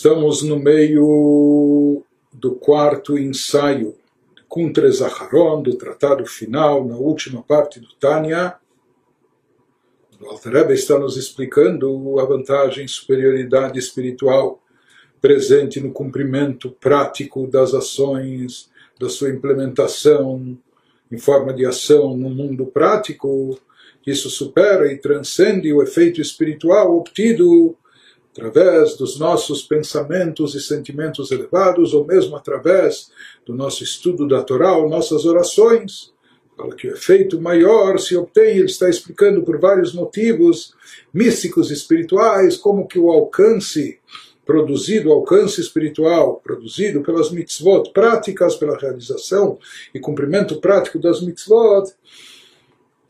Estamos no meio do quarto ensaio de Kuntre Zaharon, do tratado final, na última parte do Tânia. O Alter Rebbe está nos explicando a vantagem e superioridade espiritual presente no cumprimento prático das ações, da sua implementação em forma de ação no mundo prático. Isso supera e transcende o efeito espiritual obtido através dos nossos pensamentos e sentimentos elevados, ou mesmo através do nosso estudo da Torá, nossas orações. Fala que o efeito maior se obtém, ele está explicando por vários motivos místicos e espirituais, como que o alcance produzido, o alcance espiritual produzido pelas mitzvot práticas, pela realização e cumprimento prático das mitzvot,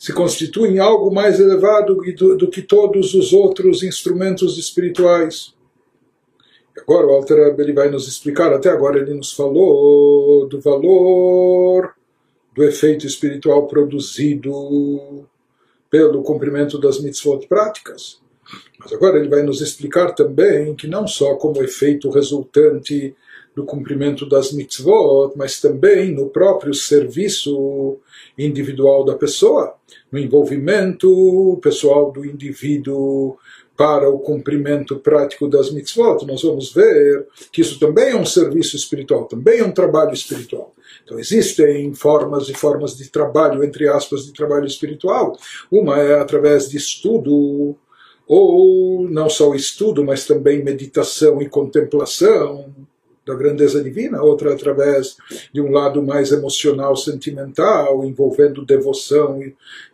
se constitui em algo mais elevado do, do que todos os outros instrumentos espirituais. Agora o Alter ele vai nos explicar, até agora ele nos falou do valor do efeito espiritual produzido pelo cumprimento das mitzvot práticas. Mas agora ele vai nos explicar também que não só como efeito resultante do cumprimento das mitzvot, mas também no próprio serviço individual da pessoa, no envolvimento pessoal do indivíduo para o cumprimento prático das mitzvot. Nós vamos ver que isso também é um serviço espiritual, também é um trabalho espiritual. Então existem formas e formas de trabalho, entre aspas, de trabalho espiritual. Uma é através de estudo, ou não só estudo, mas também meditação e contemplação, da grandeza divina, outra através de um lado mais emocional, sentimental, envolvendo devoção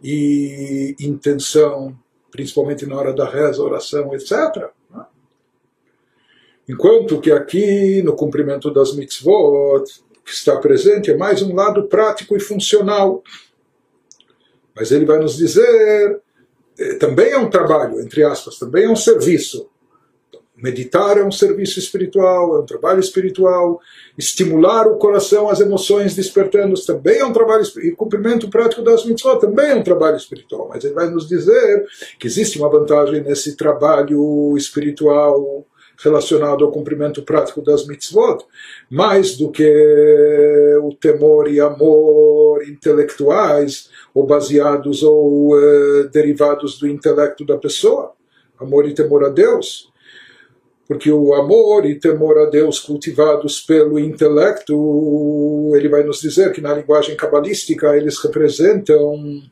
e, e intenção, principalmente na hora da reza, oração, etc. Né? Enquanto que aqui, no cumprimento das mitzvot, que está presente é mais um lado prático e funcional. Mas ele vai nos dizer, eh, também é um trabalho, entre aspas, também é um serviço Meditar é um serviço espiritual, é um trabalho espiritual. Estimular o coração, as emoções, despertando também é um trabalho espiritual. E cumprimento prático das mitzvot também é um trabalho espiritual. Mas ele vai nos dizer que existe uma vantagem nesse trabalho espiritual relacionado ao cumprimento prático das mitzvot, mais do que o temor e amor intelectuais, ou baseados ou uh, derivados do intelecto da pessoa. Amor e temor a Deus porque o amor e temor a Deus cultivados pelo intelecto, ele vai nos dizer que na linguagem cabalística eles representam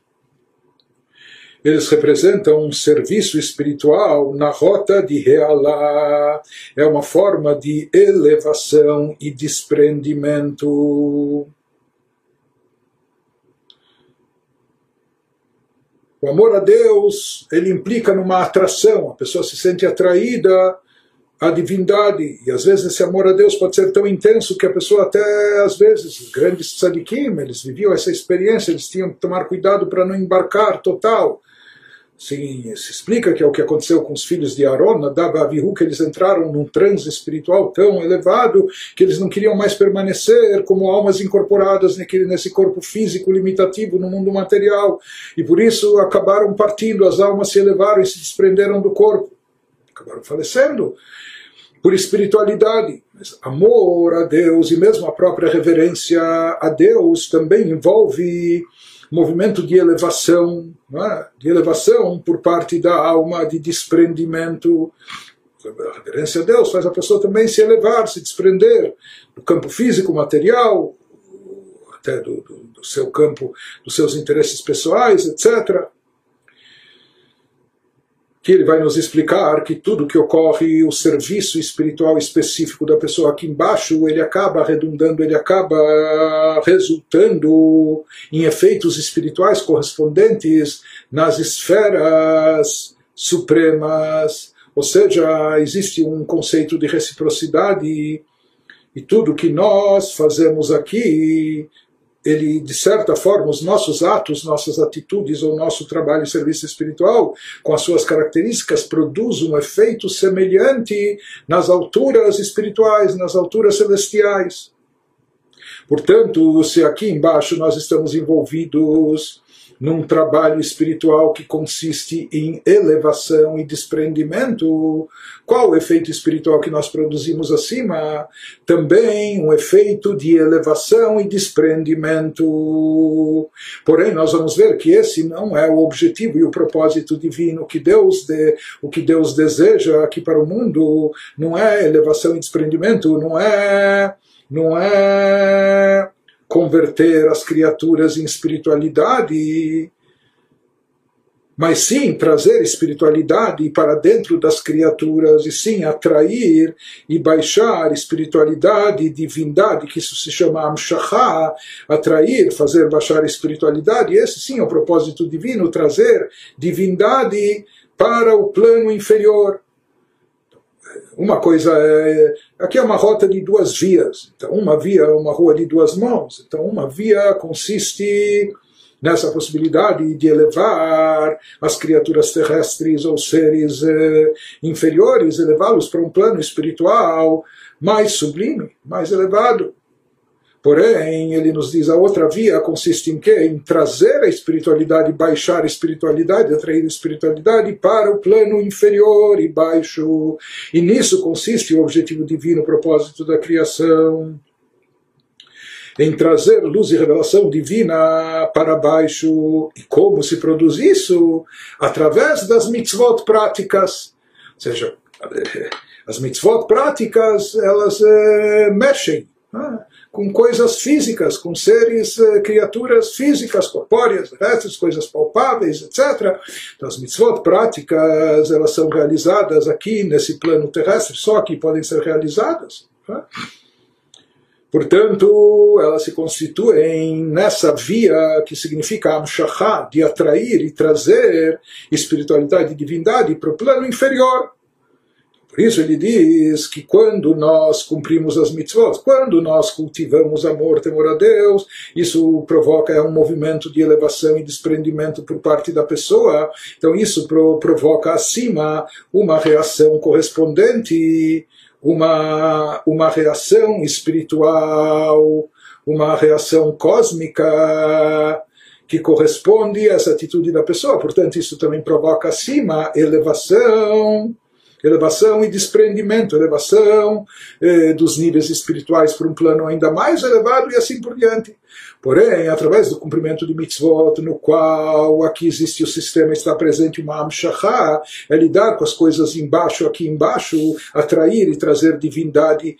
eles representam um serviço espiritual na rota de Realá. É uma forma de elevação e desprendimento. O amor a Deus, ele implica numa atração. A pessoa se sente atraída a divindade. E às vezes esse amor a Deus pode ser tão intenso que a pessoa até, às vezes, grandes tzadikim, eles viviam essa experiência, eles tinham que tomar cuidado para não embarcar total. Sim, se explica que é o que aconteceu com os filhos de Aaron, Nadab e Avihu, que eles entraram num transe espiritual tão elevado que eles não queriam mais permanecer como almas incorporadas nesse corpo físico limitativo no mundo material. E por isso acabaram partindo, as almas se elevaram e se desprenderam do corpo. Acabaram falecendo por espiritualidade. Mas amor a Deus e mesmo a própria reverência a Deus também envolve movimento de elevação, é? de elevação por parte da alma, de desprendimento. A reverência a Deus faz a pessoa também se elevar, se desprender do campo físico, material, até do, do, do seu campo, dos seus interesses pessoais, etc que ele vai nos explicar que tudo que ocorre, o serviço espiritual específico da pessoa aqui embaixo, ele acaba redundando, ele acaba resultando em efeitos espirituais correspondentes nas esferas supremas. Ou seja, existe um conceito de reciprocidade e tudo que nós fazemos aqui ele, de certa forma, os nossos atos, nossas atitudes ou nosso trabalho e serviço espiritual, com as suas características, produz um efeito semelhante nas alturas espirituais, nas alturas celestiais. Portanto, se aqui embaixo nós estamos envolvidos num trabalho espiritual que consiste em elevação e desprendimento. Qual o efeito espiritual que nós produzimos acima? Também um efeito de elevação e desprendimento. Porém, nós vamos ver que esse não é o objetivo e o propósito divino que Deus de, o que Deus deseja aqui para o mundo não é elevação e desprendimento, não é não é converter as criaturas em espiritualidade, mas sim trazer espiritualidade para dentro das criaturas, e sim atrair e baixar espiritualidade e divindade, que isso se chama Amshachá, atrair, fazer baixar espiritualidade, esse sim é o propósito divino, trazer divindade para o plano inferior uma coisa é. Aqui é uma rota de duas vias. Então, uma via é uma rua de duas mãos. Então, uma via consiste nessa possibilidade de elevar as criaturas terrestres ou seres eh, inferiores, elevá-los para um plano espiritual mais sublime, mais elevado. Porém, ele nos diz a outra via consiste em quê? Em trazer a espiritualidade, baixar a espiritualidade, atrair a espiritualidade para o plano inferior e baixo. E nisso consiste o objetivo divino, o propósito da criação. Em trazer luz e revelação divina para baixo. E como se produz isso? Através das mitzvot práticas. Ou seja, as mitzvot práticas, elas é, mexem. Né? Com coisas físicas, com seres, eh, criaturas físicas, corpóreas, restos, coisas palpáveis, etc. Então, as mitzvot práticas, elas são realizadas aqui nesse plano terrestre, só que podem ser realizadas. Né? Portanto, elas se constituem nessa via que significa Amshachá, de atrair e trazer espiritualidade e divindade para o plano inferior. Por isso ele diz que quando nós cumprimos as mitzvot, quando nós cultivamos amor, temor a Deus, isso provoca um movimento de elevação e desprendimento por parte da pessoa. Então isso provoca acima uma reação correspondente, uma, uma reação espiritual, uma reação cósmica que corresponde a essa atitude da pessoa. Portanto, isso também provoca acima elevação elevação e desprendimento, elevação eh, dos níveis espirituais para um plano ainda mais elevado e assim por diante. Porém, através do cumprimento de mitzvot, no qual aqui existe o sistema, está presente uma amshachá, é lidar com as coisas embaixo, aqui embaixo, atrair e trazer divindade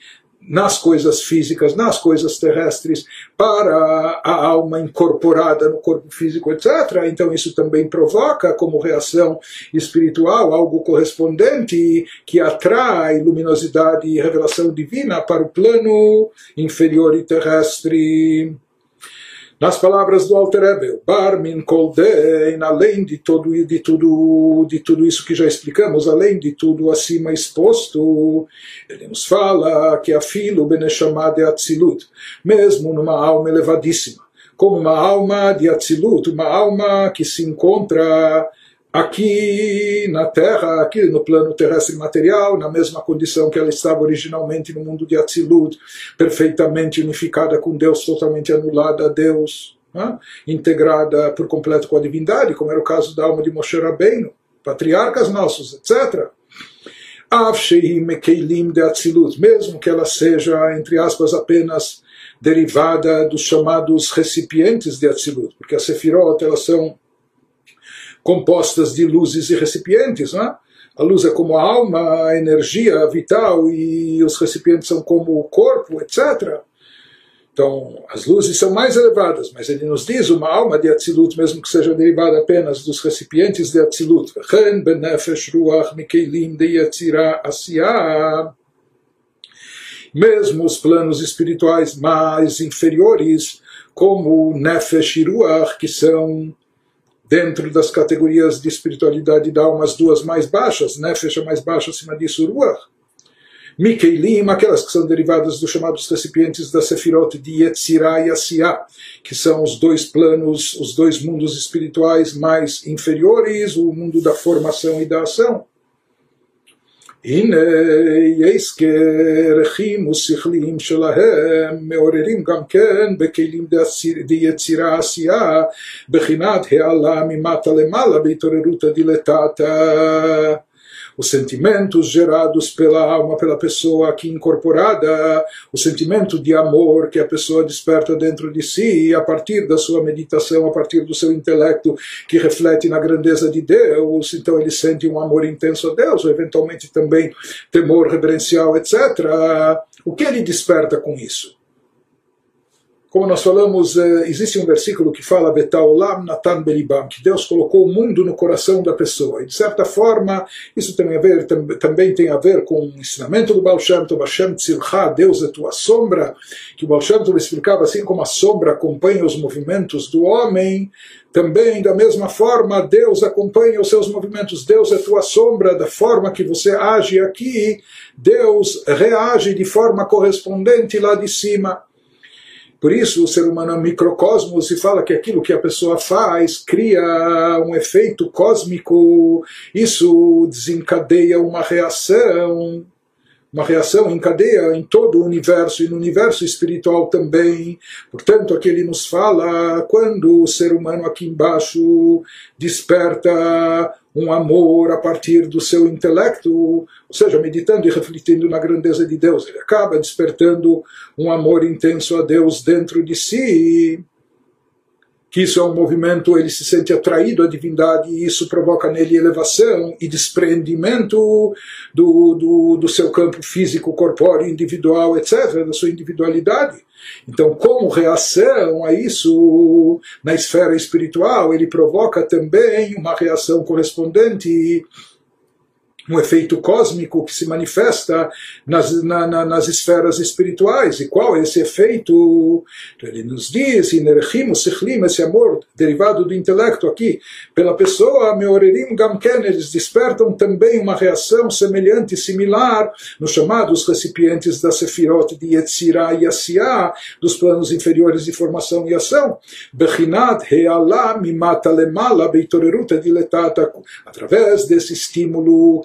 nas coisas físicas, nas coisas terrestres, para a alma incorporada no corpo físico, etc. Então isso também provoca, como reação espiritual, algo correspondente que atrai luminosidade e revelação divina para o plano inferior e terrestre. Nas palavras do Alter Rebbe, Barmin Koldein, além de, todo, de, tudo, de tudo isso que já explicamos, além de tudo acima exposto, ele nos fala que a filo de Atzilut, mesmo numa alma elevadíssima, como uma alma de Atzilut, uma alma que se encontra aqui na Terra, aqui no plano terrestre material, na mesma condição que ela estava originalmente no mundo de Atzilut, perfeitamente unificada com Deus, totalmente anulada a Deus, né? integrada por completo com a divindade, como era o caso da alma de Moshe Rabbeinu, patriarcas nossos, etc. mesmo que ela seja, entre aspas, apenas derivada dos chamados recipientes de Atzilut, porque as Sefirot, elas são compostas de luzes e recipientes. Né? A luz é como a alma, a energia vital, e os recipientes são como o corpo, etc. Então, as luzes são mais elevadas, mas ele nos diz uma alma de Atzilut, mesmo que seja derivada apenas dos recipientes de Atzilut. Mesmo os planos espirituais mais inferiores, como Nefesh Ruach, que são dentro das categorias de espiritualidade da alma, as duas mais baixas, né? fecha mais baixa acima disso, Ruach. Mikeilim, aquelas que são derivadas dos chamados recipientes da Sefirot de Yetzirah e Asiá, que são os dois planos, os dois mundos espirituais mais inferiores, o mundo da formação e da ação. הנה יש כרכים ושכליים שלהם מעוררים גם כן בכלים דיצירה עשייה בחינת העלה ממטה למעלה בהתעוררות הדילטטה os sentimentos gerados pela alma, pela pessoa aqui incorporada, o sentimento de amor que a pessoa desperta dentro de si, a partir da sua meditação, a partir do seu intelecto que reflete na grandeza de Deus, então ele sente um amor intenso a Deus, ou eventualmente também temor reverencial, etc. O que ele desperta com isso? Como nós falamos, eh, existe um versículo que fala Betaolam Natan Belibam, que Deus colocou o mundo no coração da pessoa. E de certa forma, isso tem a ver, também tem a ver com o ensinamento do Baal Shem Tov, Hashem Tzilcha, Deus é tua sombra, que o Baal Shem Tov explicava assim como a sombra acompanha os movimentos do homem, também, da mesma forma, Deus acompanha os seus movimentos. Deus é tua sombra, da forma que você age aqui, Deus reage de forma correspondente lá de cima. Por isso, o ser humano é um microcosmo, se fala que aquilo que a pessoa faz cria um efeito cósmico, isso desencadeia uma reação, uma reação em cadeia em todo o universo e no universo espiritual também. Portanto, aqui ele nos fala quando o ser humano aqui embaixo desperta um amor a partir do seu intelecto, ou seja, meditando e refletindo na grandeza de Deus. Ele acaba despertando um amor intenso a Deus dentro de si. Que isso é um movimento, ele se sente atraído à divindade e isso provoca nele elevação e desprendimento do, do, do seu campo físico, corpóreo, individual, etc., da sua individualidade. Então, como reação a isso, na esfera espiritual, ele provoca também uma reação correspondente um efeito cósmico que se manifesta nas, na, na, nas esferas espirituais. E qual é esse efeito? Ele nos diz, esse amor derivado do intelecto aqui, pela pessoa, meorerim gamken, eles despertam também uma reação semelhante, similar, nos chamados recipientes da Sefirot de Yetzirah e Asiah, dos planos inferiores de formação e ação. Bechinat he'ala mimata lemala beitoreruta diletata, através desse estímulo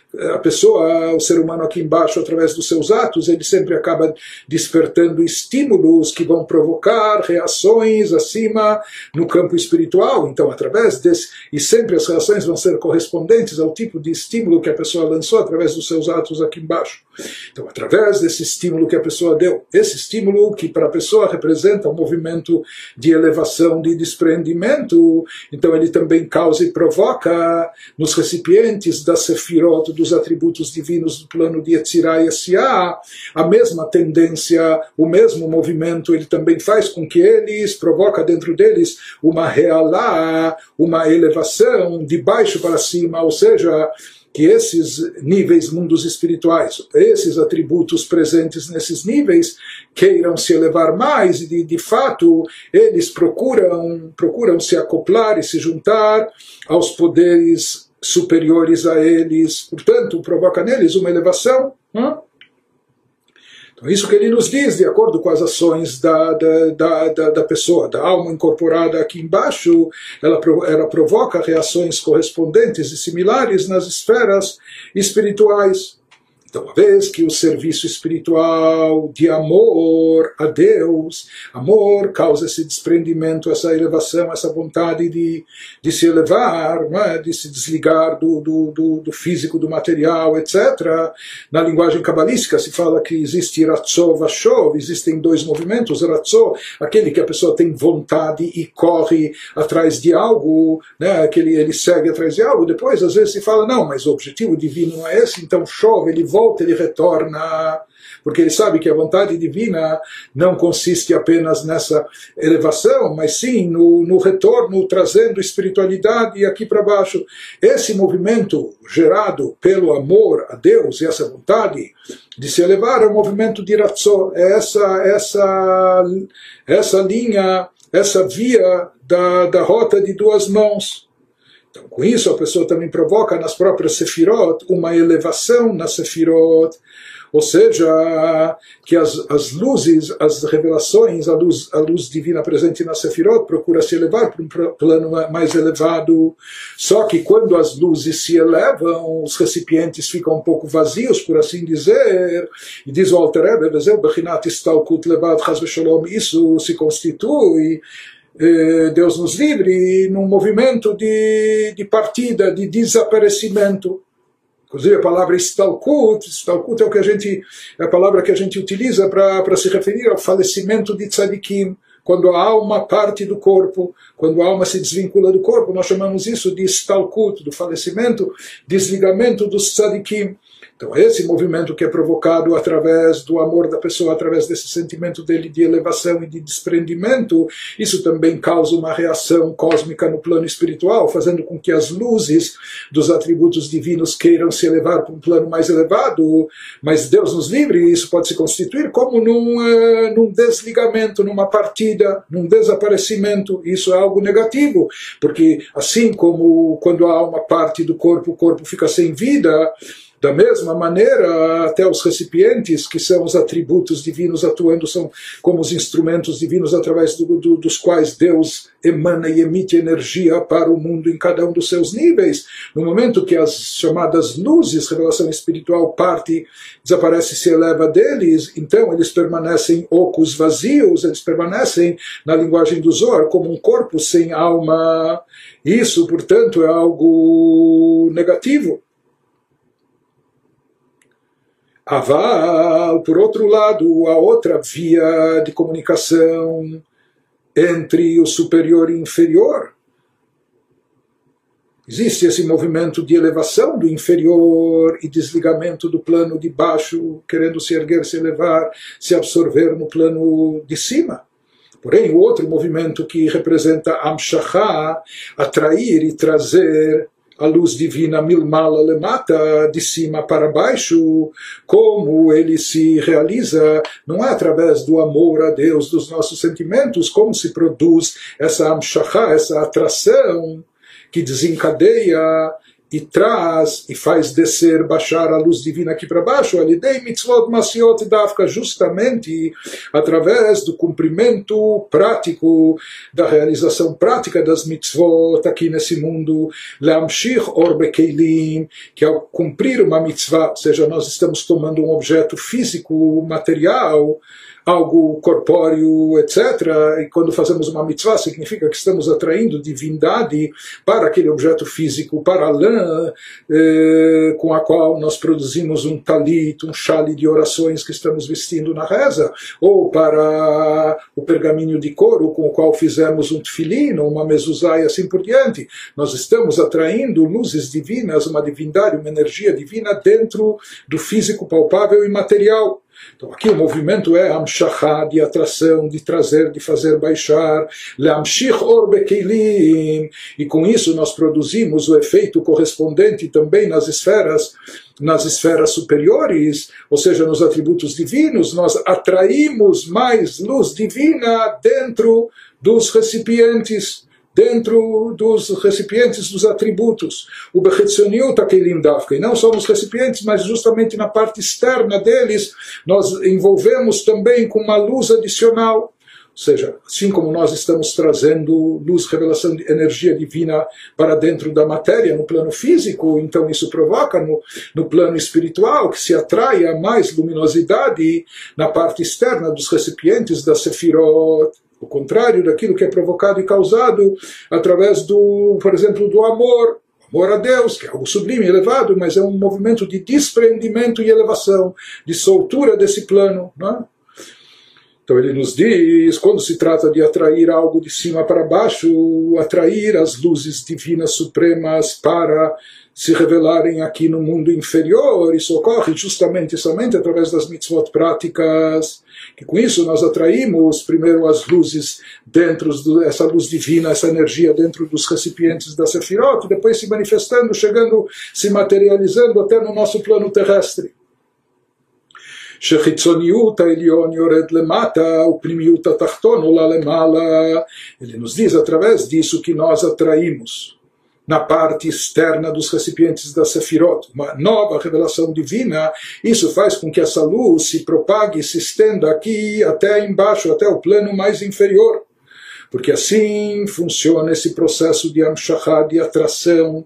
a pessoa, o ser humano aqui embaixo, através dos seus atos, ele sempre acaba despertando estímulos que vão provocar reações acima no campo espiritual. Então, através desse, e sempre as reações vão ser correspondentes ao tipo de estímulo que a pessoa lançou através dos seus atos aqui embaixo. Então, através desse estímulo que a pessoa deu, esse estímulo que para a pessoa representa um movimento de elevação, de desprendimento, então ele também causa e provoca nos recipientes da Sefirot, dos atributos divinos do plano de Yetzirah e Asiah, a mesma tendência, o mesmo movimento, ele também faz com que eles, provoca dentro deles uma realá, uma elevação de baixo para cima, ou seja, que esses níveis mundos espirituais, esses atributos presentes nesses níveis, queiram se elevar mais e de, de fato eles procuram procuram se acoplar e se juntar aos poderes superiores a eles, portanto, provoca neles uma elevação. Então, isso que ele nos diz, de acordo com as ações da, da, da, da pessoa, da alma incorporada aqui embaixo, ela, ela provoca reações correspondentes e similares nas esferas espirituais. Então, uma vez que o serviço espiritual de amor a Deus, amor causa esse desprendimento, essa elevação, essa vontade de, de se elevar, é? de se desligar do, do, do, do, físico, do material, etc. Na linguagem cabalística se fala que existe Ratzó Vashov, existem dois movimentos, Ratzó, aquele que a pessoa tem vontade e corre atrás de algo, né? aquele ele segue atrás de algo, depois às vezes se fala, não, mas o objetivo divino é esse, então chove, ele volta volta, ele retorna, porque ele sabe que a vontade divina não consiste apenas nessa elevação, mas sim no, no retorno, trazendo espiritualidade aqui para baixo. Esse movimento gerado pelo amor a Deus e essa vontade de se elevar é o movimento de Ratzó, é essa, essa, essa linha, essa via da, da rota de duas mãos. Então, com isso, a pessoa também provoca nas próprias sefirot uma elevação nas sefirot, ou seja, que as, as luzes, as revelações, a luz, a luz divina presente na Sefirot procura se elevar para um plano mais elevado. Só que quando as luzes se elevam, os recipientes ficam um pouco vazios, por assim dizer. E diz o Alter Rebbe, isso se constitui Deus nos livre, num movimento de, de partida, de desaparecimento. Inclusive a palavra stalkut, stalkut é o que a gente é a palavra que a gente utiliza para se referir ao falecimento de tzadikim, quando a alma parte do corpo, quando a alma se desvincula do corpo, nós chamamos isso de stalkut, do falecimento, desligamento dos tzadikim. Então, esse movimento que é provocado através do amor da pessoa, através desse sentimento dele de elevação e de desprendimento, isso também causa uma reação cósmica no plano espiritual, fazendo com que as luzes dos atributos divinos queiram se elevar para um plano mais elevado. Mas Deus nos livre, isso pode se constituir como num, uh, num desligamento, numa partida, num desaparecimento. Isso é algo negativo, porque assim como quando a alma parte do corpo, o corpo fica sem vida da mesma maneira, até os recipientes, que são os atributos divinos atuando, são como os instrumentos divinos através do, do, dos quais Deus emana e emite energia para o mundo em cada um dos seus níveis. No momento que as chamadas luzes, revelação espiritual, parte, desaparece, se eleva deles, então eles permanecem ocos vazios, eles permanecem, na linguagem do Zohar, como um corpo sem alma. Isso, portanto, é algo negativo. Aval, por outro lado, a outra via de comunicação entre o superior e inferior. Existe esse movimento de elevação do inferior e desligamento do plano de baixo, querendo se erguer, se elevar, se absorver no plano de cima. Porém, o outro movimento que representa Amshachá, atrair e trazer a luz divina milmala lemata, de cima para baixo, como ele se realiza, não é através do amor a Deus, dos nossos sentimentos, como se produz essa amshachá, essa atração que desencadeia e traz e faz descer, baixar a luz divina aqui para baixo, alidei mitzvot masiot dafka, justamente através do cumprimento prático, da realização prática das mitzvot aqui nesse mundo, leamshich orbe keilim, que ao cumprir uma mitzvah, ou seja, nós estamos tomando um objeto físico, material, algo corpóreo, etc. E quando fazemos uma mitzvah, significa que estamos atraindo divindade para aquele objeto físico, para a lã eh, com a qual nós produzimos um talit, um chale de orações que estamos vestindo na reza, ou para o pergaminho de couro com o qual fizemos um tefilim, uma mezuzá e assim por diante. Nós estamos atraindo luzes divinas, uma divindade, uma energia divina dentro do físico palpável e material. Então aqui o movimento é amshachá, de atração, de trazer, de fazer baixar, leamshich or e com isso nós produzimos o efeito correspondente também nas esferas, nas esferas superiores, ou seja, nos atributos divinos, nós atraímos mais luz divina dentro dos recipientes dentro dos recipientes dos atributos. O Bechetzoniut Akelim Dafka. E não somos recipientes, mas justamente na parte externa deles nós envolvemos também com uma luz adicional. Ou seja, assim como nós estamos trazendo luz, revelação de energia divina para dentro da matéria, no plano físico, então isso provoca no, no plano espiritual que se atraia mais luminosidade na parte externa dos recipientes da Sefirot o contrário daquilo que é provocado e causado através do, por exemplo, do amor, amor a Deus, que é algo sublime, elevado, mas é um movimento de desprendimento e elevação, de soltura desse plano. Não é? Então ele nos diz, quando se trata de atrair algo de cima para baixo, atrair as luzes divinas supremas para se revelarem aqui no mundo inferior, isso ocorre justamente somente através das mitzvot práticas, que com isso nós atraímos primeiro as luzes dentro dessa luz divina, essa energia dentro dos recipientes da Sefirot, depois se manifestando, chegando, se materializando até no nosso plano terrestre. Shechitzoniut Elion Yored Lemata, o Ele nos diz através disso que nós atraímos na parte externa dos recipientes da Sefirot, uma nova revelação divina. Isso faz com que essa luz se propague, se estenda aqui até embaixo, até o plano mais inferior. Porque assim funciona esse processo de Amshachá, de atração,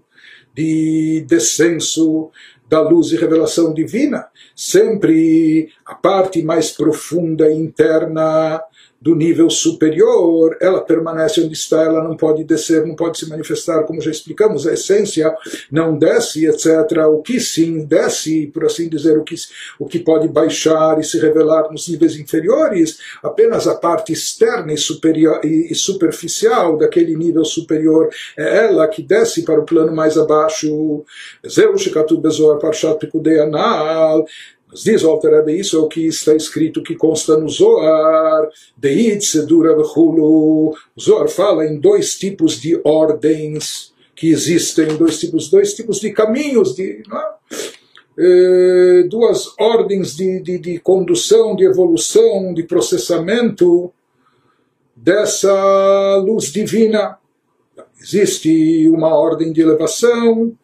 de descenso da luz e revelação divina. Sempre a parte mais profunda interna do nível superior, ela permanece onde está, ela não pode descer, não pode se manifestar, como já explicamos, a essência não desce, etc. O que sim desce, por assim dizer, o que, o que pode baixar e se revelar nos níveis inferiores, apenas a parte externa e, superior, e, e superficial daquele nível superior é ela que desce para o plano mais abaixo. Zeu Shekatu mas diz o Alter isso é o que está escrito, que consta no Zohar, Deit Sedura Vechulu. O Zohar fala em dois tipos de ordens que existem, dois tipos, dois tipos de caminhos, de, é? duas ordens de, de, de condução, de evolução, de processamento dessa luz divina. Existe uma ordem de elevação,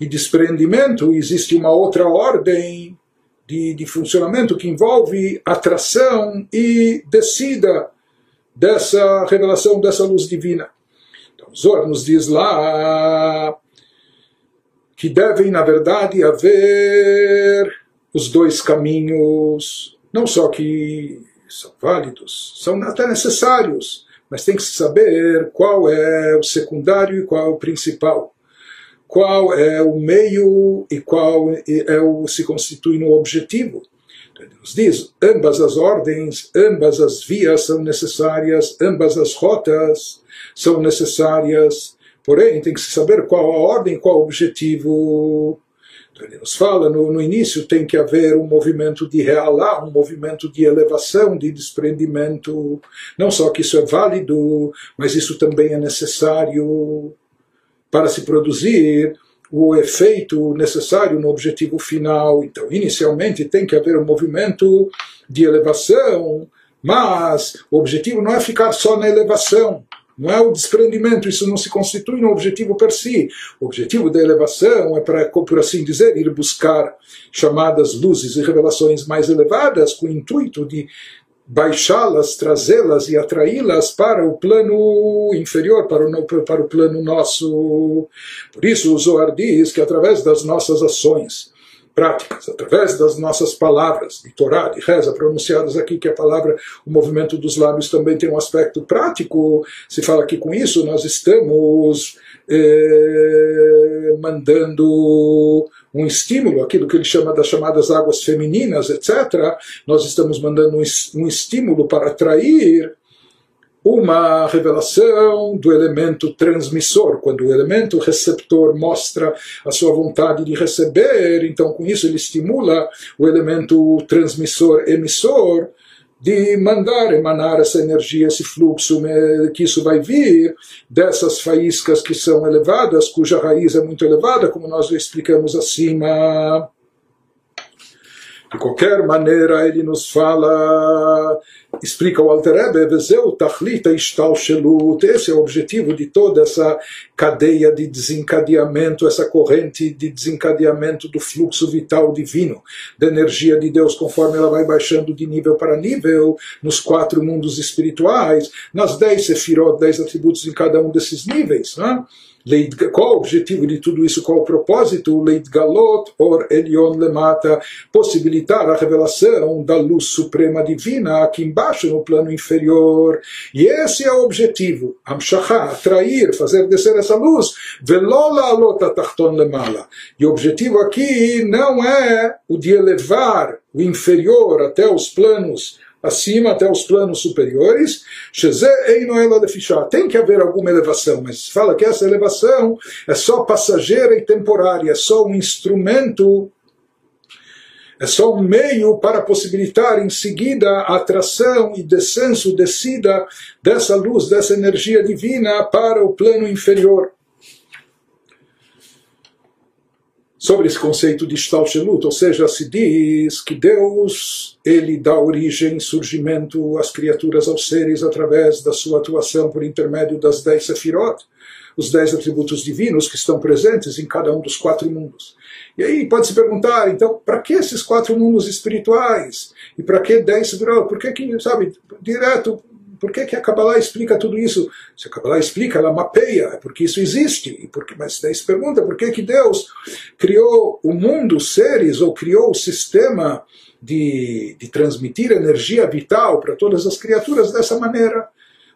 e desprendimento, existe uma outra ordem de, de funcionamento que envolve atração e descida dessa revelação, dessa luz divina. Então, Zohar nos diz lá que devem, na verdade, haver os dois caminhos, não só que são válidos, são até necessários, mas tem que se saber qual é o secundário e qual é o principal qual é o meio e qual é o se constitui no objetivo. Então, Deus diz, ambas as ordens, ambas as vias são necessárias, ambas as rotas são necessárias, porém tem que se saber qual a ordem, qual o objetivo. Então, ele nos fala, no, no início tem que haver um movimento de realá, um movimento de elevação, de desprendimento. Não só que isso é válido, mas isso também é necessário para se produzir o efeito necessário no objetivo final. Então, inicialmente tem que haver um movimento de elevação, mas o objetivo não é ficar só na elevação. Não é o desprendimento, isso não se constitui no objetivo per si. O objetivo da elevação é para, por assim dizer, ir buscar chamadas luzes e revelações mais elevadas com o intuito de baixá-las, trazê-las e atraí-las para o plano inferior, para o, para o plano nosso. Por isso o Zohar diz que através das nossas ações práticas, através das nossas palavras, de Torá, de reza, pronunciadas aqui, que a palavra, o movimento dos lábios também tem um aspecto prático, se fala que com isso nós estamos eh, mandando um estímulo, aquilo que ele chama das chamadas águas femininas, etc., nós estamos mandando um estímulo para atrair uma revelação do elemento transmissor, quando o elemento receptor mostra a sua vontade de receber, então com isso ele estimula o elemento transmissor emissor de mandar emanar essa energia, esse fluxo, que isso vai vir dessas faíscas que são elevadas, cuja raiz é muito elevada, como nós explicamos acima. De qualquer maneira, ele nos fala, explica o Alter Rebbe, Vezeu Tachlita Ishtalshelut, esse é o objetivo de toda essa cadeia de desencadeamento, essa corrente de desencadeamento do fluxo vital divino, da energia de Deus, conforme ela vai baixando de nível para nível, nos quatro mundos espirituais, nas dez sefirot, dez atributos em cada um desses níveis. Né? Qual o objetivo de tudo isso? Qual o propósito? Leit galot or elion lemata, possibilitar a revelação da luz suprema divina aqui embaixo no plano inferior. E esse é o objetivo. Amshachá, atrair, fazer descer essa luz. Velola alota tachton lemala. E o objetivo aqui não é o de elevar o inferior até os planos acima até os planos superiores, tem que haver alguma elevação, mas fala que essa elevação é só passageira e temporária, é só um instrumento, é só um meio para possibilitar em seguida a atração e descenso, descida dessa luz, dessa energia divina para o plano inferior. Sobre esse conceito de Stalshelut, ou seja, se diz que Deus ele dá origem, surgimento às criaturas, aos seres, através da sua atuação por intermédio das dez sefirot, os dez atributos divinos que estão presentes em cada um dos quatro mundos. E aí pode se perguntar, então, para que esses quatro mundos espirituais? E para que dez sefirot? Por que, sabe, direto por que, que a Kabbalah explica tudo isso? Se a Kabbalah explica, ela mapeia, é porque isso existe. E porque, mas daí se pergunta por que, que Deus criou o mundo, seres, ou criou o sistema de, de transmitir energia vital para todas as criaturas dessa maneira?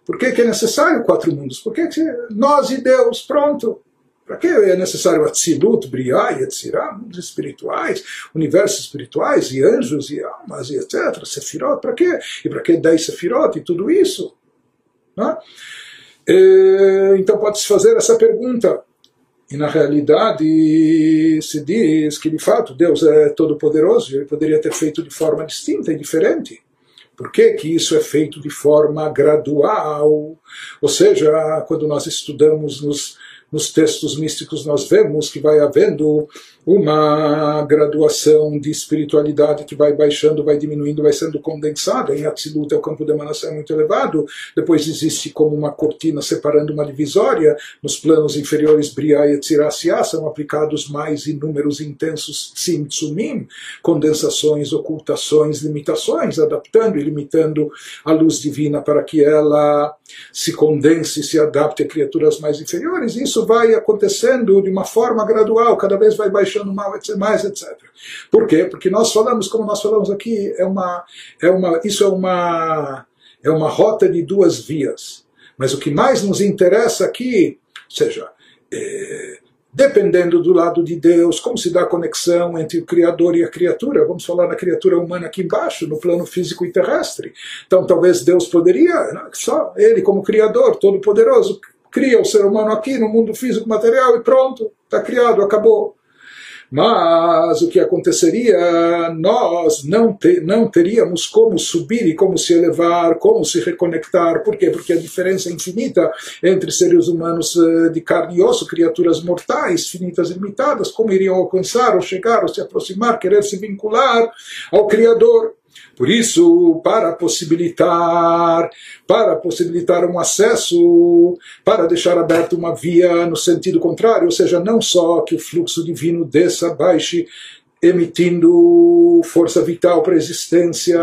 Por que, que é necessário quatro mundos? Por que, que nós e Deus, pronto. Para que é necessário Atzilut, Briah e Etzirah, mundos espirituais, universos espirituais, e anjos, e almas, e etc. Sefirot, para quê? E para que dez Sefirot e tudo isso? É? Então pode-se fazer essa pergunta. E na realidade se diz que de fato Deus é todo-poderoso, ele poderia ter feito de forma distinta e diferente. Por que, que isso é feito de forma gradual? Ou seja, quando nós estudamos nos nos textos místicos nós vemos que vai havendo uma graduação de espiritualidade que vai baixando, vai diminuindo, vai sendo condensada. Em Atzilut, o campo de emanação é muito elevado. Depois existe como uma cortina separando uma divisória. Nos planos inferiores, Briah e Tzirasiá são aplicados mais inúmeros intensos Tzimtzumim, condensações, ocultações, limitações, adaptando e limitando a luz divina para que ela se condense, se adapte a criaturas mais inferiores. Isso vai acontecendo de uma forma gradual, cada vez vai baixando mais, etc. Por quê? Porque nós falamos, como nós falamos aqui, é uma, é uma, isso é uma, é uma rota de duas vias. Mas o que mais nos interessa aqui, seja, é, dependendo do lado de Deus, como se dá a conexão entre o Criador e a criatura. Vamos falar na criatura humana aqui embaixo, no plano físico e terrestre. Então, talvez Deus poderia, só Ele, como Criador, todo-poderoso, cria o ser humano aqui no mundo físico material e pronto, está criado, acabou. Mas o que aconteceria, nós não, te, não teríamos como subir e como se elevar, como se reconectar. Por quê? Porque a diferença é infinita entre seres humanos eh, de carne e osso, criaturas mortais, finitas e limitadas, como iriam alcançar, ou chegar, ou se aproximar, querer se vincular ao Criador. Por isso, para possibilitar, para possibilitar um acesso, para deixar aberta uma via no sentido contrário, ou seja, não só que o fluxo divino desça, baixe, emitindo força vital para a existência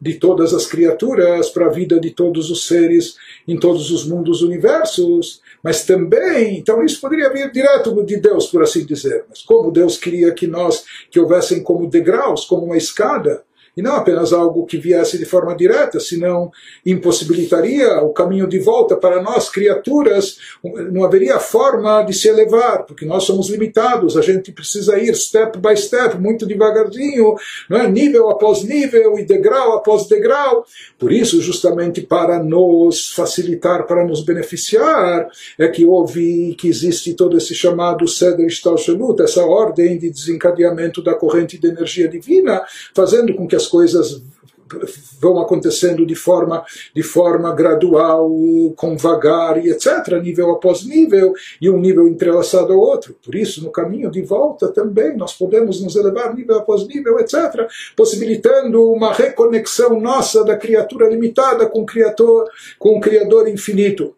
de todas as criaturas, para a vida de todos os seres em todos os mundos universos, mas também, então isso poderia vir direto de Deus, por assim dizer, mas como Deus queria que nós, que houvessem como degraus, como uma escada, e não apenas algo que viesse de forma direta, senão impossibilitaria o caminho de volta para nós, criaturas, não haveria forma de se elevar, porque nós somos limitados, a gente precisa ir step by step, muito devagarzinho, não é? nível após nível e degrau após degrau. Por isso, justamente para nos facilitar, para nos beneficiar, é que houve, que existe todo esse chamado Seder Shtalshelut, essa ordem de desencadeamento da corrente de energia divina, fazendo com que as coisas vão acontecendo de forma, de forma gradual, com vagar e etc., nível após nível, e um nível entrelaçado ao outro. Por isso, no caminho de volta também, nós podemos nos elevar nível após nível, etc., possibilitando uma reconexão nossa da criatura limitada com o Criador, com o Criador infinito.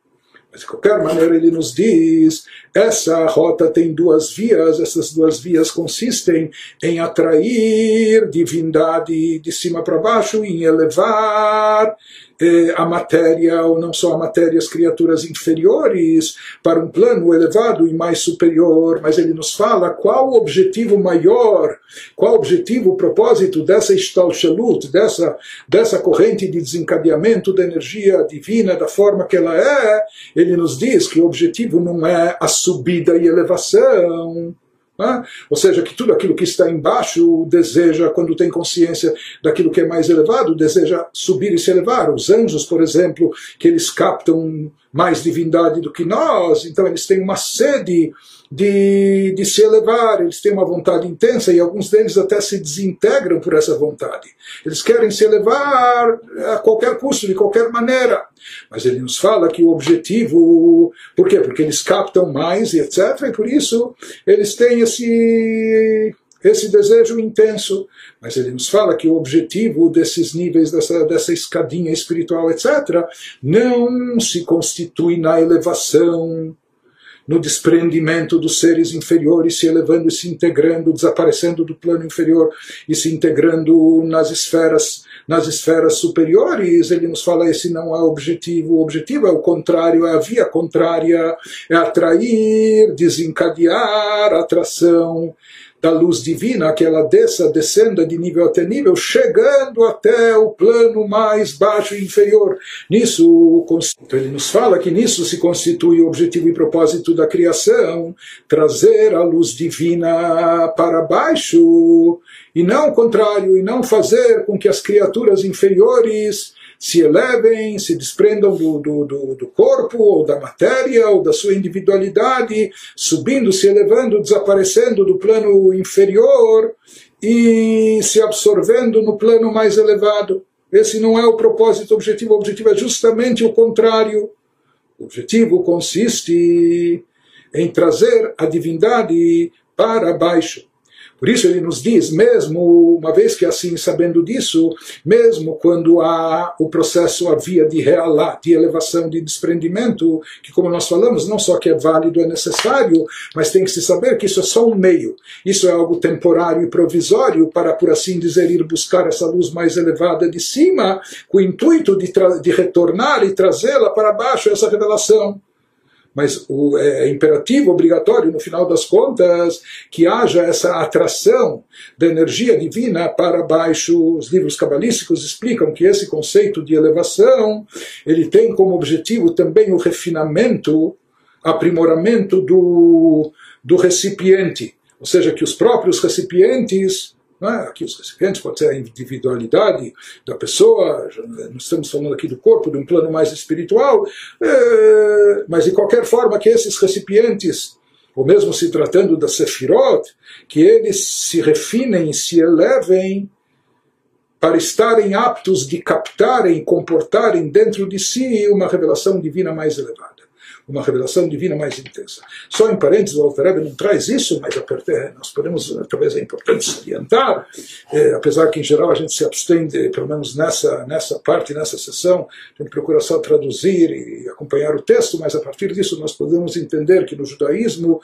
Mas de qualquer maneira ele nos diz, essa rota tem duas vias, essas duas vias consistem em atrair divindade de cima para baixo, em elevar a matéria, ou não só a matéria, as criaturas inferiores, para um plano elevado e mais superior, mas ele nos fala qual o objetivo maior, qual o objetivo, o propósito dessa Ishtalshalut, dessa, dessa corrente de desencadeamento da energia divina da forma que ela é, ele nos diz que o objetivo não é a subida e elevação, né? Ou seja, que tudo aquilo que está embaixo deseja, quando tem consciência daquilo que é mais elevado, deseja subir e se elevar. Os anjos, por exemplo, que eles captam mais divindade do que nós, então eles têm uma sede de, de se elevar, eles têm uma vontade intensa e alguns deles até se desintegram por essa vontade. Eles querem se elevar a qualquer custo, de qualquer maneira. Mas ele nos fala que o objetivo, por quê? Porque eles captam mais e etc. E por isso eles têm esse esse desejo intenso. Mas ele nos fala que o objetivo desses níveis, dessa, dessa escadinha espiritual, etc., não se constitui na elevação, no desprendimento dos seres inferiores, se elevando e se integrando, desaparecendo do plano inferior e se integrando nas esferas nas esferas superiores, ele nos fala esse não é o objetivo, o objetivo é o contrário, é a via contrária, é atrair, desencadear atração, da luz divina, que ela desça, descenda de nível até nível, chegando até o plano mais baixo e inferior. Nisso, então ele nos fala que nisso se constitui o objetivo e propósito da criação, trazer a luz divina para baixo, e não o contrário, e não fazer com que as criaturas inferiores se elevem, se desprendam do, do, do, do, corpo, ou da matéria, ou da sua individualidade, subindo, se elevando, desaparecendo do plano inferior e se absorvendo no plano mais elevado. Esse não é o propósito, o objetivo. O objetivo é justamente o contrário. O objetivo consiste em trazer a divindade para baixo. Por isso ele nos diz, mesmo uma vez que assim, sabendo disso, mesmo quando há o processo, a via de de elevação, de desprendimento, que como nós falamos, não só que é válido, é necessário, mas tem que se saber que isso é só um meio. Isso é algo temporário e provisório para, por assim dizer, ir buscar essa luz mais elevada de cima, com o intuito de, de retornar e trazê-la para baixo, essa revelação mas o, é, é imperativo, obrigatório, no final das contas, que haja essa atração da energia divina para baixo. Os livros cabalísticos explicam que esse conceito de elevação ele tem como objetivo também o refinamento, aprimoramento do, do recipiente, ou seja, que os próprios recipientes é? Aqui os recipientes pode ser a individualidade da pessoa, não estamos falando aqui do corpo, de um plano mais espiritual, é, mas de qualquer forma que esses recipientes, ou mesmo se tratando da Sefirot, que eles se refinem, se elevem para estarem aptos de captarem, comportarem dentro de si uma revelação divina mais elevada uma revelação divina mais intensa. Só em parênteses, o Alter não traz isso, mas nós podemos, talvez é importante salientar, é, apesar que em geral a gente se abstém, de, pelo menos nessa, nessa parte, nessa sessão, a gente procura só traduzir e acompanhar o texto, mas a partir disso nós podemos entender que no judaísmo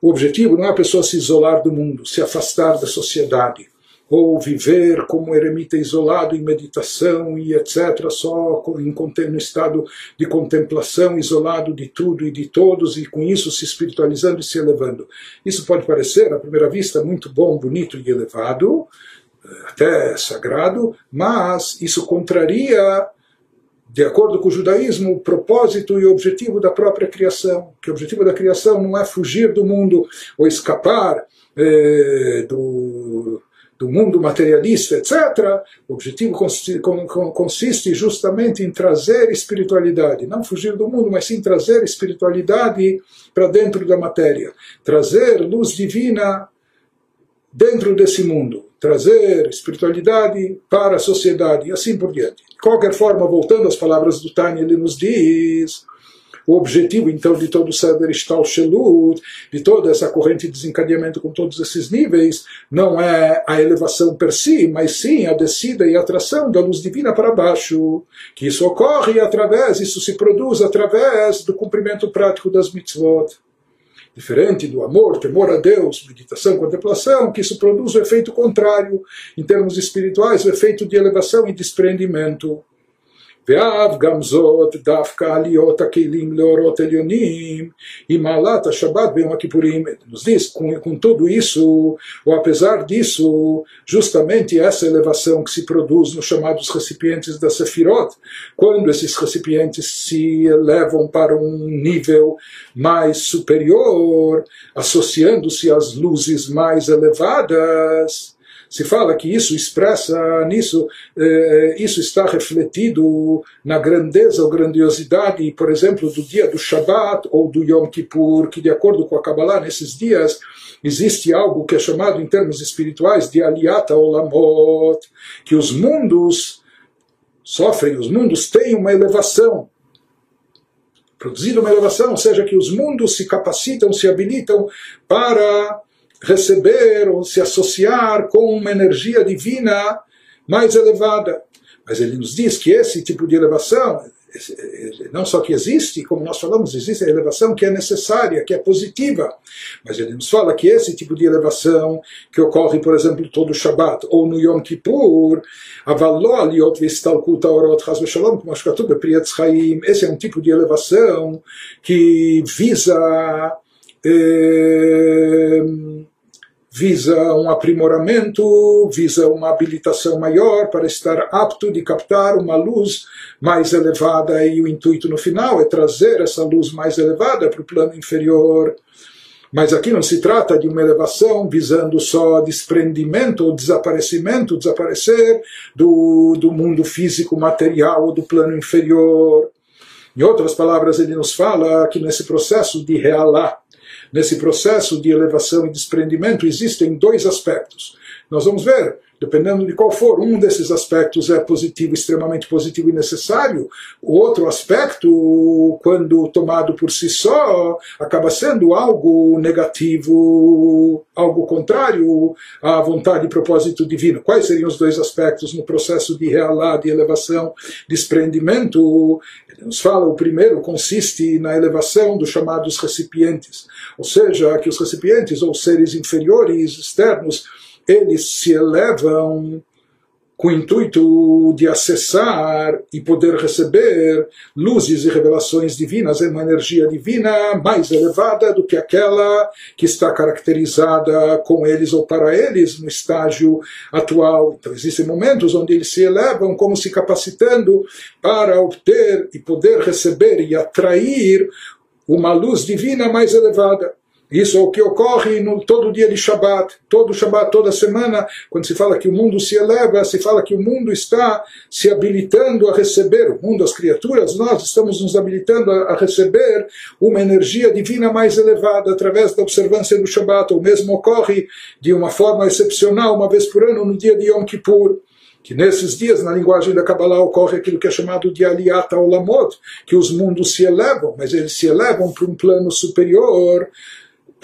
o objetivo não é a pessoa se isolar do mundo, se afastar da sociedade ou viver como eremita isolado em meditação e etc., só no estado de contemplação, isolado de tudo e de todos, e com isso se espiritualizando e se elevando. Isso pode parecer, à primeira vista, muito bom, bonito e elevado, eh, até sagrado, mas isso contraria de acordo com o judaísmo, o propósito e o objetivo da própria criação. Que o objetivo da criação não é fugir do mundo ou escapar eh, do, do mundo materialista, etc., o objetivo consiste justamente em trazer espiritualidade, não fugir do mundo, mas sim trazer espiritualidade para dentro da matéria, trazer luz divina dentro desse mundo, trazer espiritualidade para a sociedade e assim por diante. De qualquer forma, voltando às palavras do Tânia, ele nos diz o objetivo, então, de todo o Seder Ishtal Shelut, de toda essa corrente de desencadeamento com todos esses níveis, não é a elevação per si, mas sim a descida e a atração da luz divina para baixo. Que isso ocorre através, isso se produz através do cumprimento prático das mitzvot diferente do amor, temor a Deus, meditação, contemplação, que isso produz o efeito contrário, em termos espirituais, o efeito de elevação e desprendimento. ואף גם זאת דווקא עליות הכלים לאורות עליונים e מעלת השבת ביום הכיפורים nos diz com, com tudo isso ou apesar disso justamente essa elevação que se produz nos chamados recipientes da Sefirot quando esses recipientes se elevam para um nível mais superior associando-se às luzes mais elevadas se fala que isso expressa nisso, eh, isso está refletido na grandeza ou grandiosidade, por exemplo, do dia do Shabat ou do Yom Kippur, que de acordo com a Kabbalah, nesses dias, existe algo que é chamado em termos espirituais de Aliata Olamot, que os mundos sofrem, os mundos têm uma elevação. Produzir uma elevação, ou seja, que os mundos se capacitam, se habilitam para receber ou se associar com uma energia divina mais elevada. Mas ele nos diz que esse tipo de elevação não só que existe, como nós falamos, existe a elevação que é necessária, que é positiva, mas ele nos fala que esse tipo de elevação que ocorre, por exemplo, todo o Shabbat ou no Yom Kippur, esse é um tipo de elevação que visa eh, visa um aprimoramento, visa uma habilitação maior para estar apto de captar uma luz mais elevada e o intuito no final é trazer essa luz mais elevada para o plano inferior. Mas aqui não se trata de uma elevação visando só desprendimento ou desaparecimento, desaparecer do, do mundo físico material ou do plano inferior. Em outras palavras, ele nos fala que nesse processo de realar, Nesse processo de elevação e desprendimento existem dois aspectos. Nós vamos ver dependendo de qual for. Um desses aspectos é positivo, extremamente positivo e necessário. O outro aspecto, quando tomado por si só, acaba sendo algo negativo, algo contrário à vontade e propósito divino. Quais seriam os dois aspectos no processo de realar, de elevação, desprendimento? Ele nos fala, o primeiro consiste na elevação dos chamados recipientes, ou seja, que os recipientes ou seres inferiores, externos, eles se elevam com o intuito de acessar e poder receber luzes e revelações divinas em uma energia divina mais elevada do que aquela que está caracterizada com eles ou para eles no estágio atual. Então existem momentos onde eles se elevam como se capacitando para obter e poder receber e atrair uma luz divina mais elevada. Isso é o que ocorre no, todo dia de Shabat, todo Shabat, toda semana, quando se fala que o mundo se eleva, se fala que o mundo está se habilitando a receber, o mundo, as criaturas, nós estamos nos habilitando a, a receber uma energia divina mais elevada através da observância do Shabat. O mesmo ocorre de uma forma excepcional, uma vez por ano, no dia de Yom Kippur que nesses dias, na linguagem da Kabbalah, ocorre aquilo que é chamado de Aliyata Olamot, que os mundos se elevam, mas eles se elevam para um plano superior,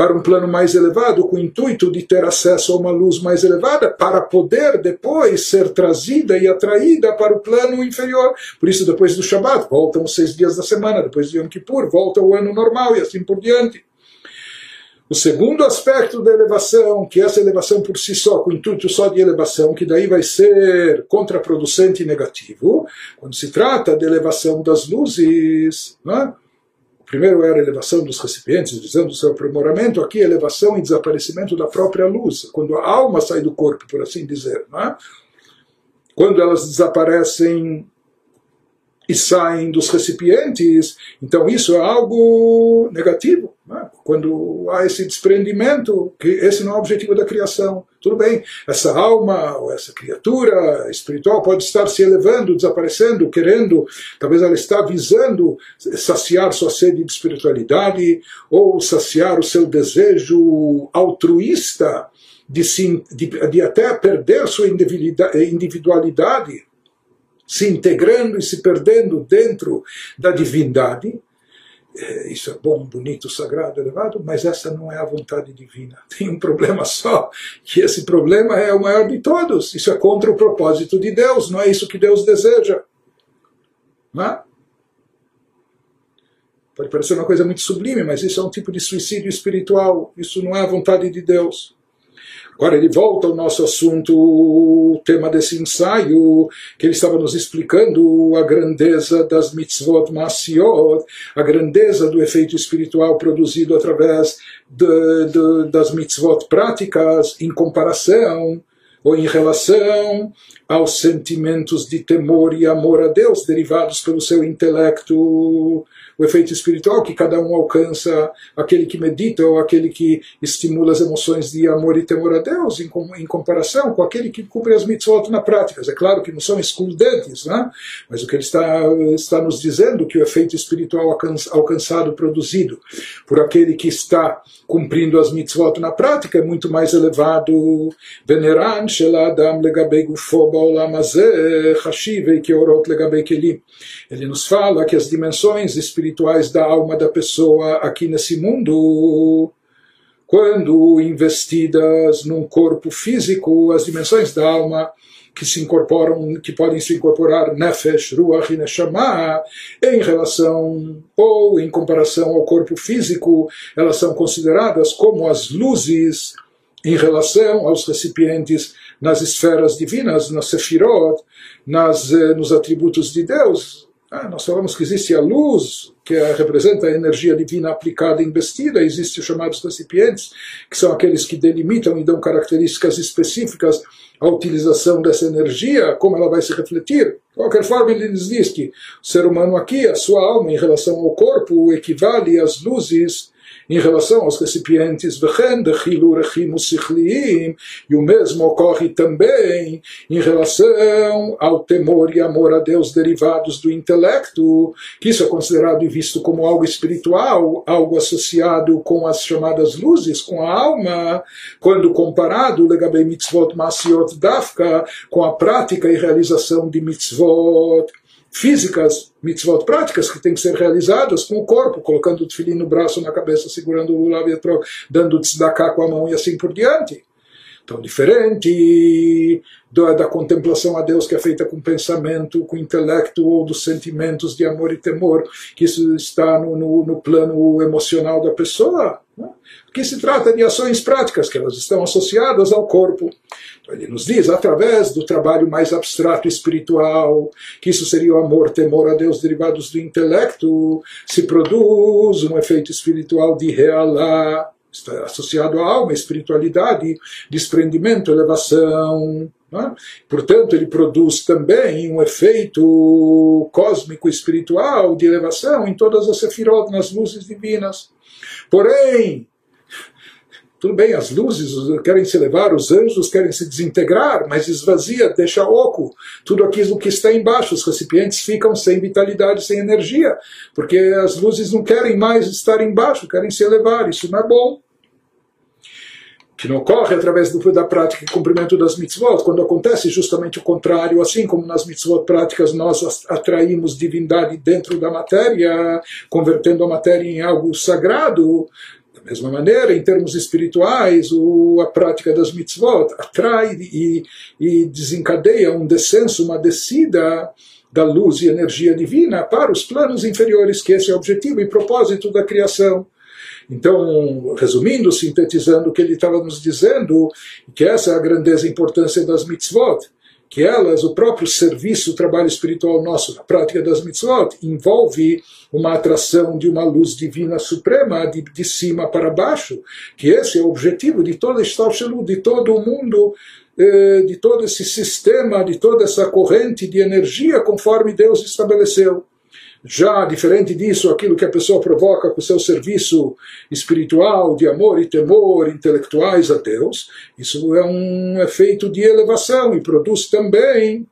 para um plano mais elevado, com o intuito de ter acesso a uma luz mais elevada, para poder depois ser trazida e atraída para o plano inferior. Por isso, depois do Shabat, voltam os seis dias da semana, depois de Yom Kippur, volta o ano normal e assim por diante. O segundo aspecto da elevação, que essa elevação por si só, com o intuito só de elevação, que daí vai ser contraproducente e negativo, quando se trata de elevação das luzes, não é? Primeiro era a elevação dos recipientes, visando o seu aprimoramento, aqui elevação e desaparecimento da própria luz, quando a alma sai do corpo, por assim dizer. É? Quando elas desaparecem e saem dos recipientes, então isso é algo negativo. Né? Quando há esse desprendimento, que esse não é o objetivo da criação. Tudo bem, essa alma ou essa criatura espiritual pode estar se elevando, desaparecendo, querendo, talvez ela está visando saciar sua sede de espiritualidade ou saciar o seu desejo altruísta de, se, de, de até perder sua individualidade se integrando e se perdendo dentro da divindade. É, isso é bom, bonito, sagrado, elevado, mas essa não é a vontade divina. Tem um problema só, que esse problema é o maior de todos. Isso é contra o propósito de Deus, não é isso que Deus deseja. É? Pode parecer uma coisa muito sublime, mas isso é um tipo de suicídio espiritual. Isso não é a vontade de Deus. Agora ele volta ao nosso assunto, o tema desse ensaio, que ele estava nos explicando a grandeza das mitzvot masiot, a grandeza do efeito espiritual produzido através de, de, das mitzvot práticas, em comparação ou em relação aos sentimentos de temor e amor a Deus derivados pelo seu intelecto, o efeito espiritual que cada um alcança, aquele que medita ou aquele que estimula as emoções de amor e temor a Deus, em, em comparação com aquele que cumpre as mitzvot na prática. É claro que não são excludentes, né? mas o que ele está, está nos dizendo que o efeito espiritual alcançado, produzido por aquele que está cumprindo as mitzvot na prática é muito mais elevado. Veneran sheladam legabei. Ele nos fala que as dimensões espirituais espirituais da alma da pessoa aqui nesse mundo, quando investidas num corpo físico, as dimensões da alma que se incorporam, que podem se incorporar nefesh, ruach e neshama, em relação ou em comparação ao corpo físico, elas são consideradas como as luzes em relação aos recipientes nas esferas divinas, nas sefirot, nas, eh, nos atributos de Deus. Ah, nós falamos que existe a luz, que representa a energia divina aplicada e investida, existem os chamados recipientes, que são aqueles que delimitam e dão características específicas à utilização dessa energia, como ela vai se refletir. De qualquer forma, ele diz que o ser humano aqui, a sua alma em relação ao corpo, equivale às luzes em relação aos recipientes e o mesmo ocorre também em relação ao temor e amor a Deus derivados do intelecto, que isso é considerado e visto como algo espiritual, algo associado com as chamadas luzes, com a alma, quando comparado, legabei mitzvot masiot dafka, com a prática e realização de mitzvot físicas, mitzvot práticas que têm que ser realizadas com o corpo, colocando o tefilim no braço, na cabeça, segurando o lulav dando tzedakah com a mão e assim por diante. Então, diferente da, da, contemplação a Deus que é feita com pensamento, com intelecto ou dos sentimentos de amor e temor, que isso está no, no, no plano emocional da pessoa. Né? que se trata de ações práticas, que elas estão associadas ao corpo. Então ele nos diz, através do trabalho mais abstrato espiritual, que isso seria o amor, temor a Deus derivados do intelecto, se produz um efeito espiritual de realá, está associado à alma, espiritualidade, desprendimento, elevação. É? Portanto, ele produz também um efeito cósmico espiritual de elevação em todas as sefirot, nas luzes divinas. Porém, tudo bem, as luzes querem se elevar, os anjos querem se desintegrar, mas esvazia, deixa oco tudo aquilo que está embaixo. Os recipientes ficam sem vitalidade, sem energia, porque as luzes não querem mais estar embaixo, querem se elevar. Isso não é bom. Que não ocorre através do, da prática e cumprimento das mitzvot, quando acontece justamente o contrário, assim como nas mitzvot práticas nós atraímos divindade dentro da matéria, convertendo a matéria em algo sagrado, da mesma maneira, em termos espirituais, o, a prática das mitzvot atrai e, e desencadeia um descenso, uma descida da luz e energia divina para os planos inferiores, que esse é o objetivo e propósito da criação. Então, resumindo, sintetizando o que ele estava nos dizendo, que essa é a grandeza e importância das mitzvot que elas, o próprio serviço, o trabalho espiritual nosso, na prática das mitzvot, envolve uma atração de uma luz divina suprema de, de cima para baixo, que esse é o objetivo de toda Shtalshelu, de todo o mundo, eh, de todo esse sistema, de toda essa corrente de energia conforme Deus estabeleceu. Já diferente disso, aquilo que a pessoa provoca com o seu serviço espiritual, de amor e temor intelectuais a Deus, isso é um efeito de elevação e produz também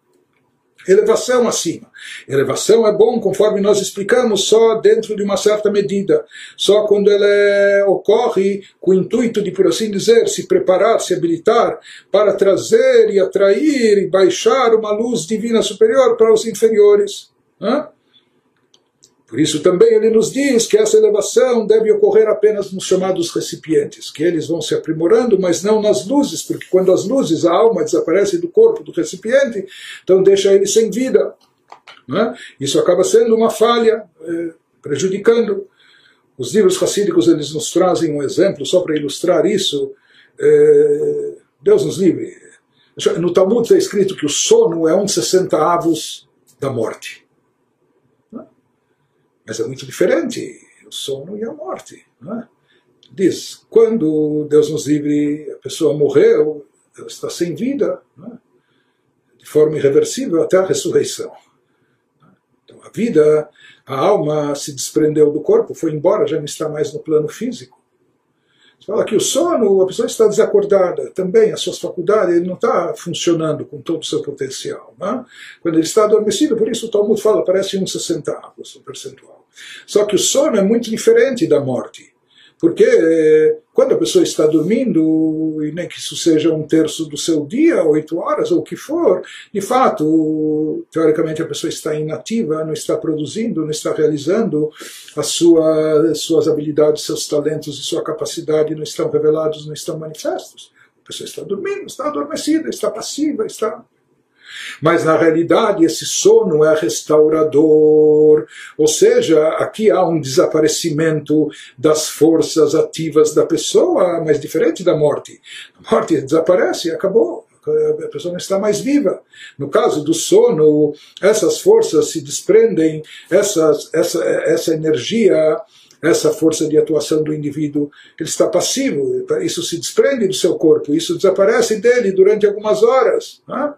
elevação acima. Elevação é bom, conforme nós explicamos, só dentro de uma certa medida, só quando ela é, ocorre com o intuito de, por assim dizer, se preparar, se habilitar para trazer e atrair e baixar uma luz divina superior para os inferiores. Hã? Por isso também ele nos diz que essa elevação deve ocorrer apenas nos chamados recipientes, que eles vão se aprimorando, mas não nas luzes, porque quando as luzes, a alma desaparece do corpo do recipiente, então deixa ele sem vida. É? Isso acaba sendo uma falha, eh, prejudicando. Os livros racídicos eles nos trazem um exemplo, só para ilustrar isso. Eh, Deus nos livre. No Talmud está escrito que o sono é um sessenta avos da morte. Mas é muito diferente o sono e a morte. É? Diz, quando Deus nos livre, a pessoa morreu, ela está sem vida, né? de forma irreversível até a ressurreição. Então a vida, a alma se desprendeu do corpo, foi embora, já não está mais no plano físico. Fala que o sono, a pessoa está desacordada, também as suas faculdades, ele não está funcionando com todo o seu potencial. Né? Quando ele está adormecido, por isso o Talmud fala, parece uns 60 avos, um percentual. Só que o sono é muito diferente da morte. Porque eh, quando a pessoa está dormindo, e nem que isso seja um terço do seu dia, oito horas, ou o que for, de fato, teoricamente a pessoa está inativa, não está produzindo, não está realizando as sua, suas habilidades, seus talentos e sua capacidade não estão revelados, não estão manifestos. A pessoa está dormindo, está adormecida, está passiva, está mas na realidade esse sono é restaurador, ou seja, aqui há um desaparecimento das forças ativas da pessoa, mas diferente da morte. A morte desaparece, acabou a pessoa não está mais viva. No caso do sono, essas forças se desprendem, essas, essa, essa energia, essa força de atuação do indivíduo, ele está passivo, isso se desprende do seu corpo, isso desaparece dele durante algumas horas. Né?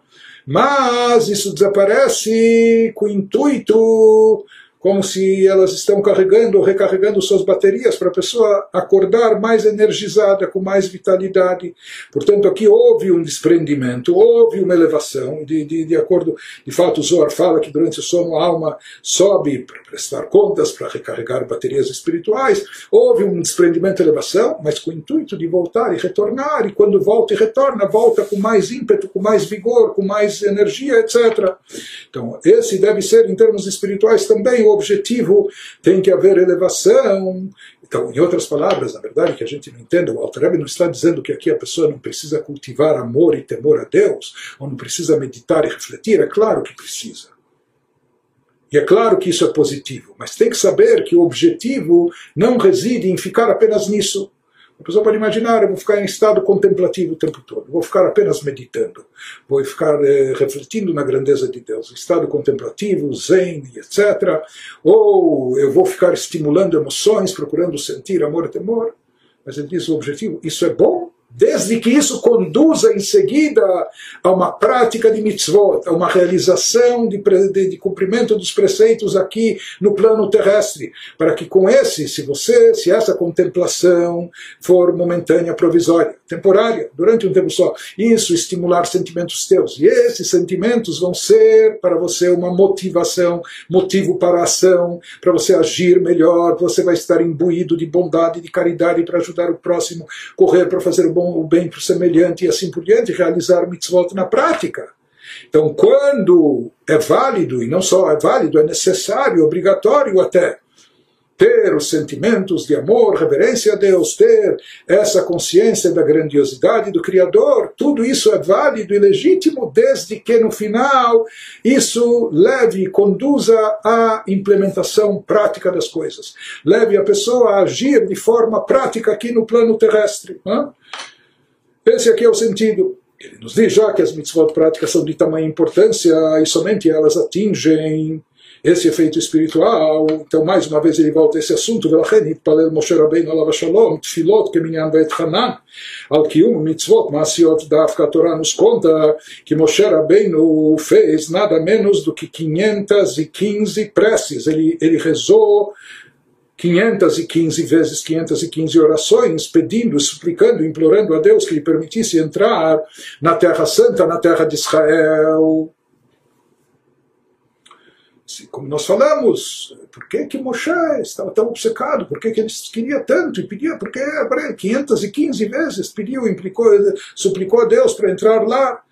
Mas isso desaparece com o intuito como se elas estão carregando ou recarregando suas baterias para a pessoa acordar mais energizada, com mais vitalidade. Portanto, aqui houve um desprendimento, houve uma elevação, de, de, de acordo, de fato, o Zohar fala que durante o sono a alma sobe para prestar contas, para recarregar baterias espirituais, houve um desprendimento elevação, mas com o intuito de voltar e retornar, e quando volta e retorna, volta com mais ímpeto, com mais vigor, com mais energia, etc. Então, esse deve ser, em termos espirituais, também objetivo, tem que haver elevação. Então, em outras palavras, na verdade, que a gente não entende, o Alter não está dizendo que aqui a pessoa não precisa cultivar amor e temor a Deus, ou não precisa meditar e refletir, é claro que precisa. E é claro que isso é positivo, mas tem que saber que o objetivo não reside em ficar apenas nisso. A pessoa pode imaginar, eu vou ficar em estado contemplativo o tempo todo, vou ficar apenas meditando, vou ficar eh, refletindo na grandeza de Deus, estado contemplativo, zen, etc. Ou eu vou ficar estimulando emoções, procurando sentir amor e temor. Mas ele diz o objetivo, isso é bom, desde que isso conduza em seguida a uma prática de mitzvot, a uma realização de, de, de, cumprimento dos preceitos aqui no plano terrestre, para que com esse, se você, se essa contemplação for momentânea, provisória, temporária, durante um tempo só, isso estimular sentimentos teus, e esses sentimentos vão ser para você uma motivação, motivo para a ação, para você agir melhor, você vai estar imbuído de bondade, de caridade para ajudar o próximo, correr para fazer o bom, o bem para o semelhante e assim por diante, realizar mitzvot na prática. Então, quando é válido, e não só é válido, é necessário, obrigatório até, ter os sentimentos de amor, reverência a Deus, ter essa consciência da grandiosidade do Criador, tudo isso é válido e legítimo, desde que no final isso leve e conduza à implementação prática das coisas. Leve a pessoa a agir de forma prática aqui no plano terrestre. Não? Esse aqui é o sentido. Ele nos diz já que as mitzvot práticas são de tamanha importância e somente elas atingem esse efeito espiritual. Então, mais uma vez, ele volta a esse assunto. ולכן התפלל משה רבינו עליו השלום תפילות כמניין בעת חנן על קיום מצוות מעשיות דווקא התורה nos conta que Moshe Rabbeinu fez nada menos do que 515 preces. Ele, ele rezou 515 vezes 515 orações, pedindo, suplicando, implorando a Deus que lhe permitisse entrar na Terra Santa, na Terra de Israel. Como nós falamos, por que, que Moshe estava tão obcecado? Por que, que ele queria tanto e pedia? Porque 515 vezes pediu, implicou, suplicou a Deus para entrar lá.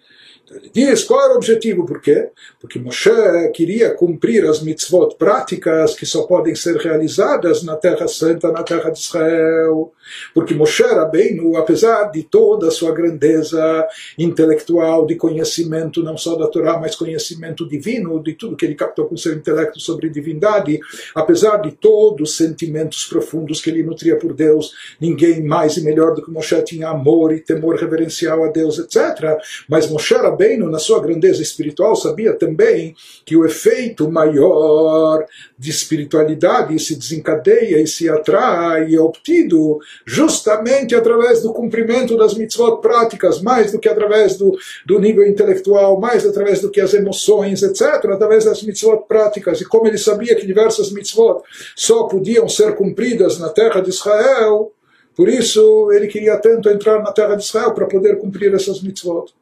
Ele diz qual era o objetivo, por quê? Porque Moshe queria cumprir as mitzvot práticas que só podem ser realizadas na Terra Santa, na Terra de Israel. Porque Moshe Rabbeinu, apesar de toda a sua grandeza intelectual, de conhecimento não só da Torá, mas conhecimento divino, de tudo que ele captou com seu intelecto sobre divindade, apesar de todos os sentimentos profundos que ele nutria por Deus, ninguém mais e melhor do que Moshe tinha amor e temor reverencial a Deus, etc. Mas Moshe Rabbeinu Rabbeinu, na sua grandeza espiritual, sabia também que o efeito maior de espiritualidade se desencadeia e se atrai e é obtido justamente através do cumprimento das mitzvot práticas, mais do que através do, do nível intelectual, mais através do que as emoções, etc., através das mitzvot práticas. E como ele sabia que diversas mitzvot só podiam ser cumpridas na terra de Israel, por isso ele queria tanto entrar na terra de Israel para poder cumprir essas mitzvot.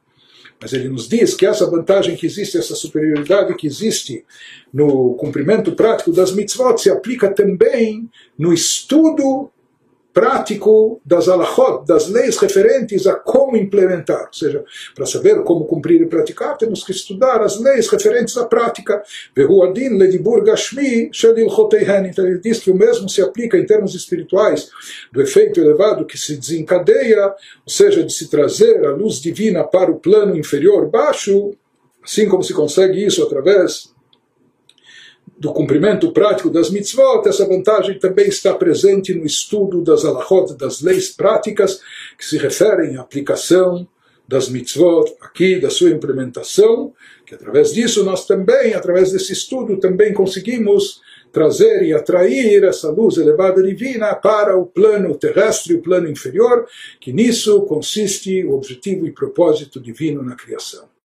Mas ele nos diz que essa vantagem que existe, essa superioridade que existe no cumprimento prático das mitzvot se aplica também no estudo prático das alahot, das leis referentes a como implementar. Ou seja, para saber como cumprir e praticar, temos que estudar as leis referentes à prática. Então ele diz que o mesmo se aplica em termos espirituais do efeito elevado que se desencadeia, ou seja, de se trazer a luz divina para o plano inferior baixo, assim como se consegue isso através do cumprimento prático das mitzvot, essa vantagem também está presente no estudo das alahot, das leis práticas, que se referem à aplicação das mitzvot aqui, da sua implementação, que através disso nós também, através desse estudo, também conseguimos trazer e atrair essa luz elevada divina para o plano terrestre, o plano inferior, que nisso consiste o objetivo e propósito divino na criação.